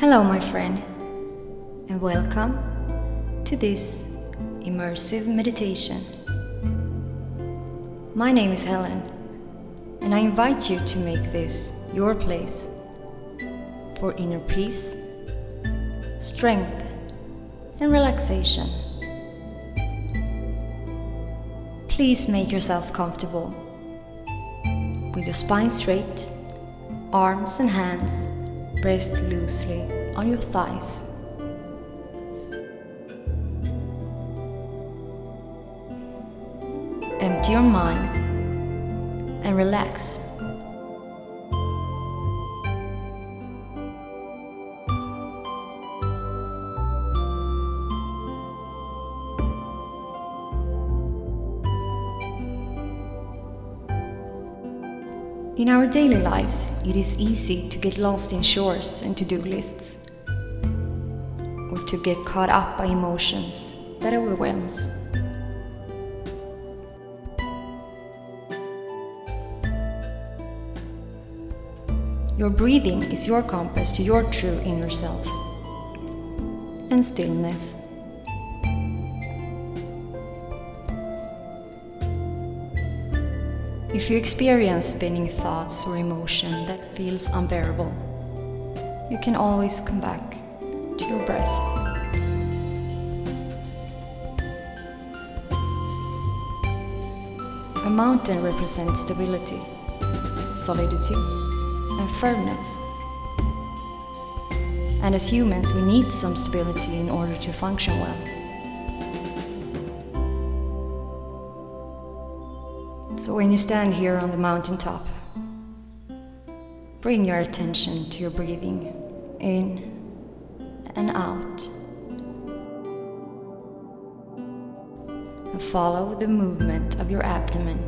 Hello, my friend, and welcome to this immersive meditation. My name is Helen, and I invite you to make this your place for inner peace, strength, and relaxation. Please make yourself comfortable with your spine straight, arms and hands rest loosely on your thighs. Empty your mind and relax. In our daily lives, it is easy to get lost in chores and to do lists, to get caught up by emotions that overwhelms. Your breathing is your compass to your true inner self and stillness. If you experience spinning thoughts or emotion that feels unbearable, you can always come back to your breath. A mountain represents stability, solidity, and firmness. And as humans, we need some stability in order to function well. So when you stand here on the mountaintop, bring your attention to your breathing in and out. Follow the movement of your abdomen.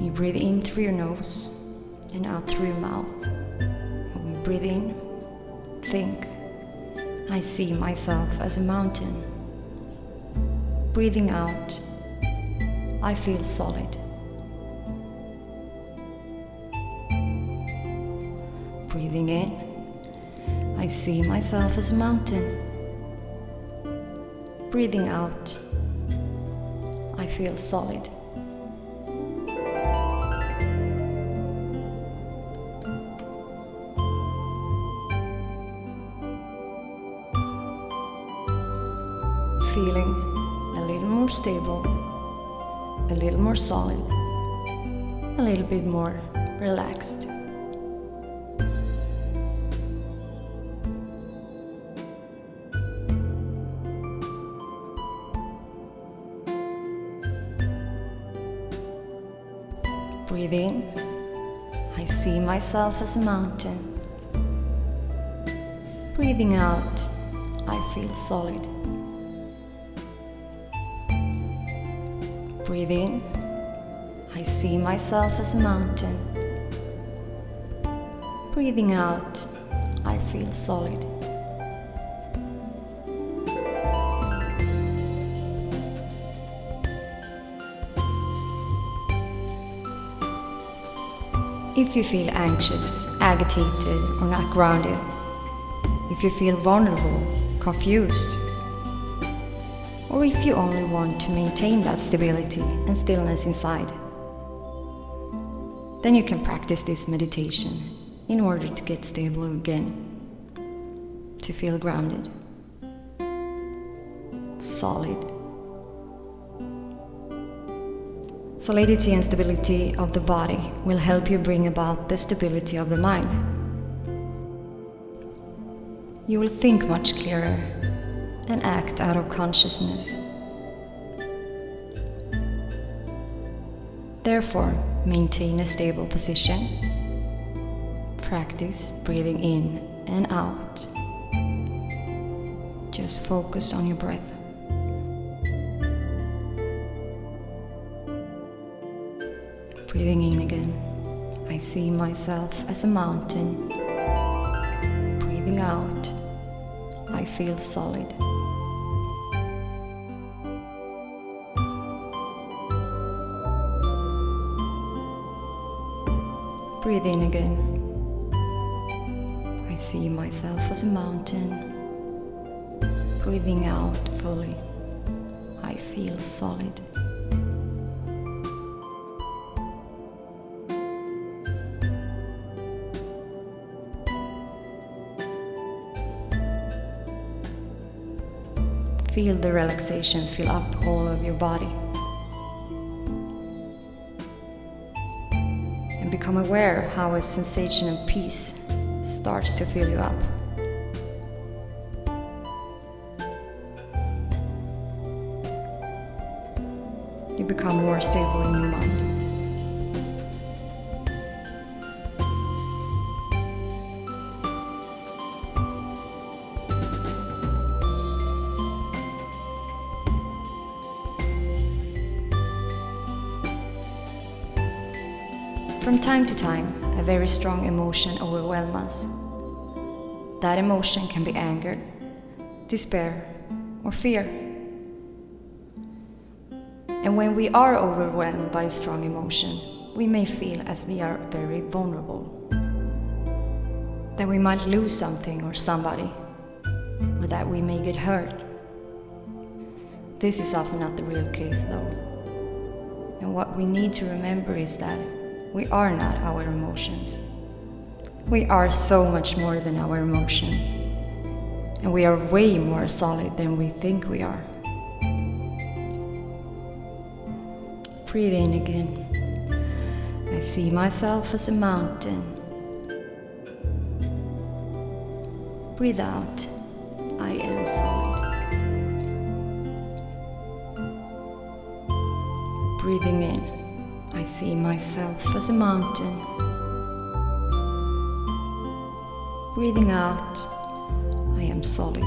You breathe in through your nose and out through your mouth. We breathe in, think, I see myself as a mountain breathing out, I feel solid. Breathing in, I see myself as a mountain. Breathing out, I feel solid. Feeling a little more stable, a little more solid, a little bit more relaxed. Breathe in. I see myself as a mountain. Breathing out, I feel solid. Breathe in. I see myself as a mountain. Breathing out, I feel solid. If you feel anxious, agitated, or not grounded, if you feel vulnerable, confused, or if you only want to maintain that stability and stillness inside, then you can practice this meditation in order to get stable again, to feel grounded, solid. Solidity and stability of the body will help you bring about the stability of the mind. You will think much clearer and act out of consciousness. Therefore, maintain a stable position. Practice breathing in and out. Just focus on your breath. Breathing in again. I see myself as a mountain. Breathing out. I feel solid. Breathe in again. I see myself as a mountain. Breathing out fully, I feel solid. Feel the relaxation fill up all of your body. And become aware how a sensation of peace starts to fill you up. You become more stable in your mind. Time to time, a very strong emotion overwhelms us. That emotion can be anger, despair, or fear. And when we are overwhelmed by strong emotion, we may feel as we are very vulnerable. That we might lose something or somebody, or that we may get hurt. This is often not the real case, though. And what we need to remember is that we are not our emotions. We are so much more than our emotions. And we are way more solid than we think we are. Breathe in again. I see myself as a mountain. Breathe out. I am solid. Breathing in. I see myself as a mountain. Breathing out, I am solid.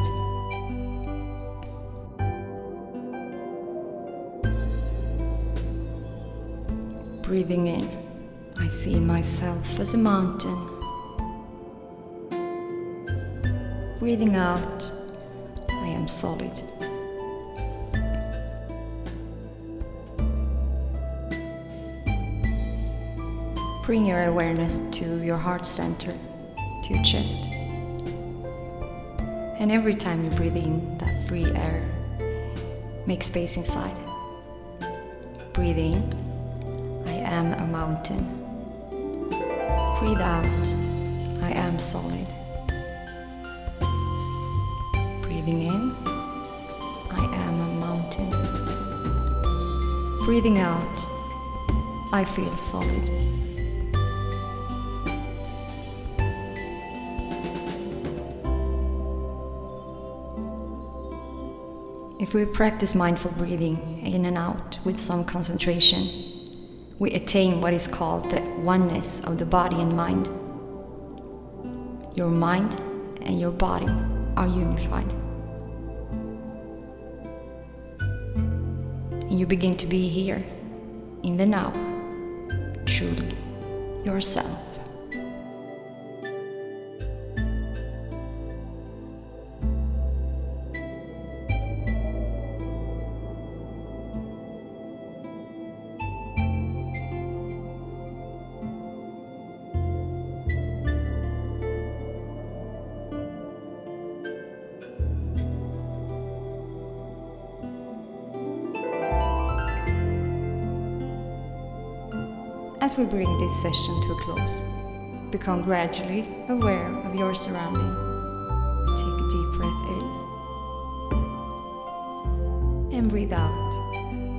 Breathing in, I see myself as a mountain. Breathing out, I am solid. Bring your awareness to your heart center, to your chest. And every time you breathe in that free air, make space inside. Breathe in, I am a mountain. Breathe out, I am solid. Breathing in, I am a mountain. Breathing out, I feel solid. If we practice mindful breathing in and out with some concentration, we attain what is called the oneness of the body and mind. Your mind and your body are unified. And you begin to be here, in the now, truly yourself. As we bring this session to a close, become gradually aware of your surrounding. Take a deep breath in and breathe out.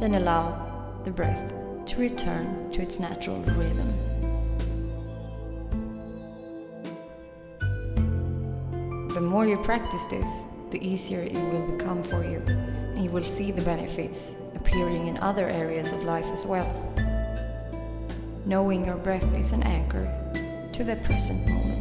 Then allow the breath to return to its natural rhythm. The more you practice this, the easier it will become for you, and you will see the benefits appearing in other areas of life as well. Knowing your breath is an anchor to the present moment.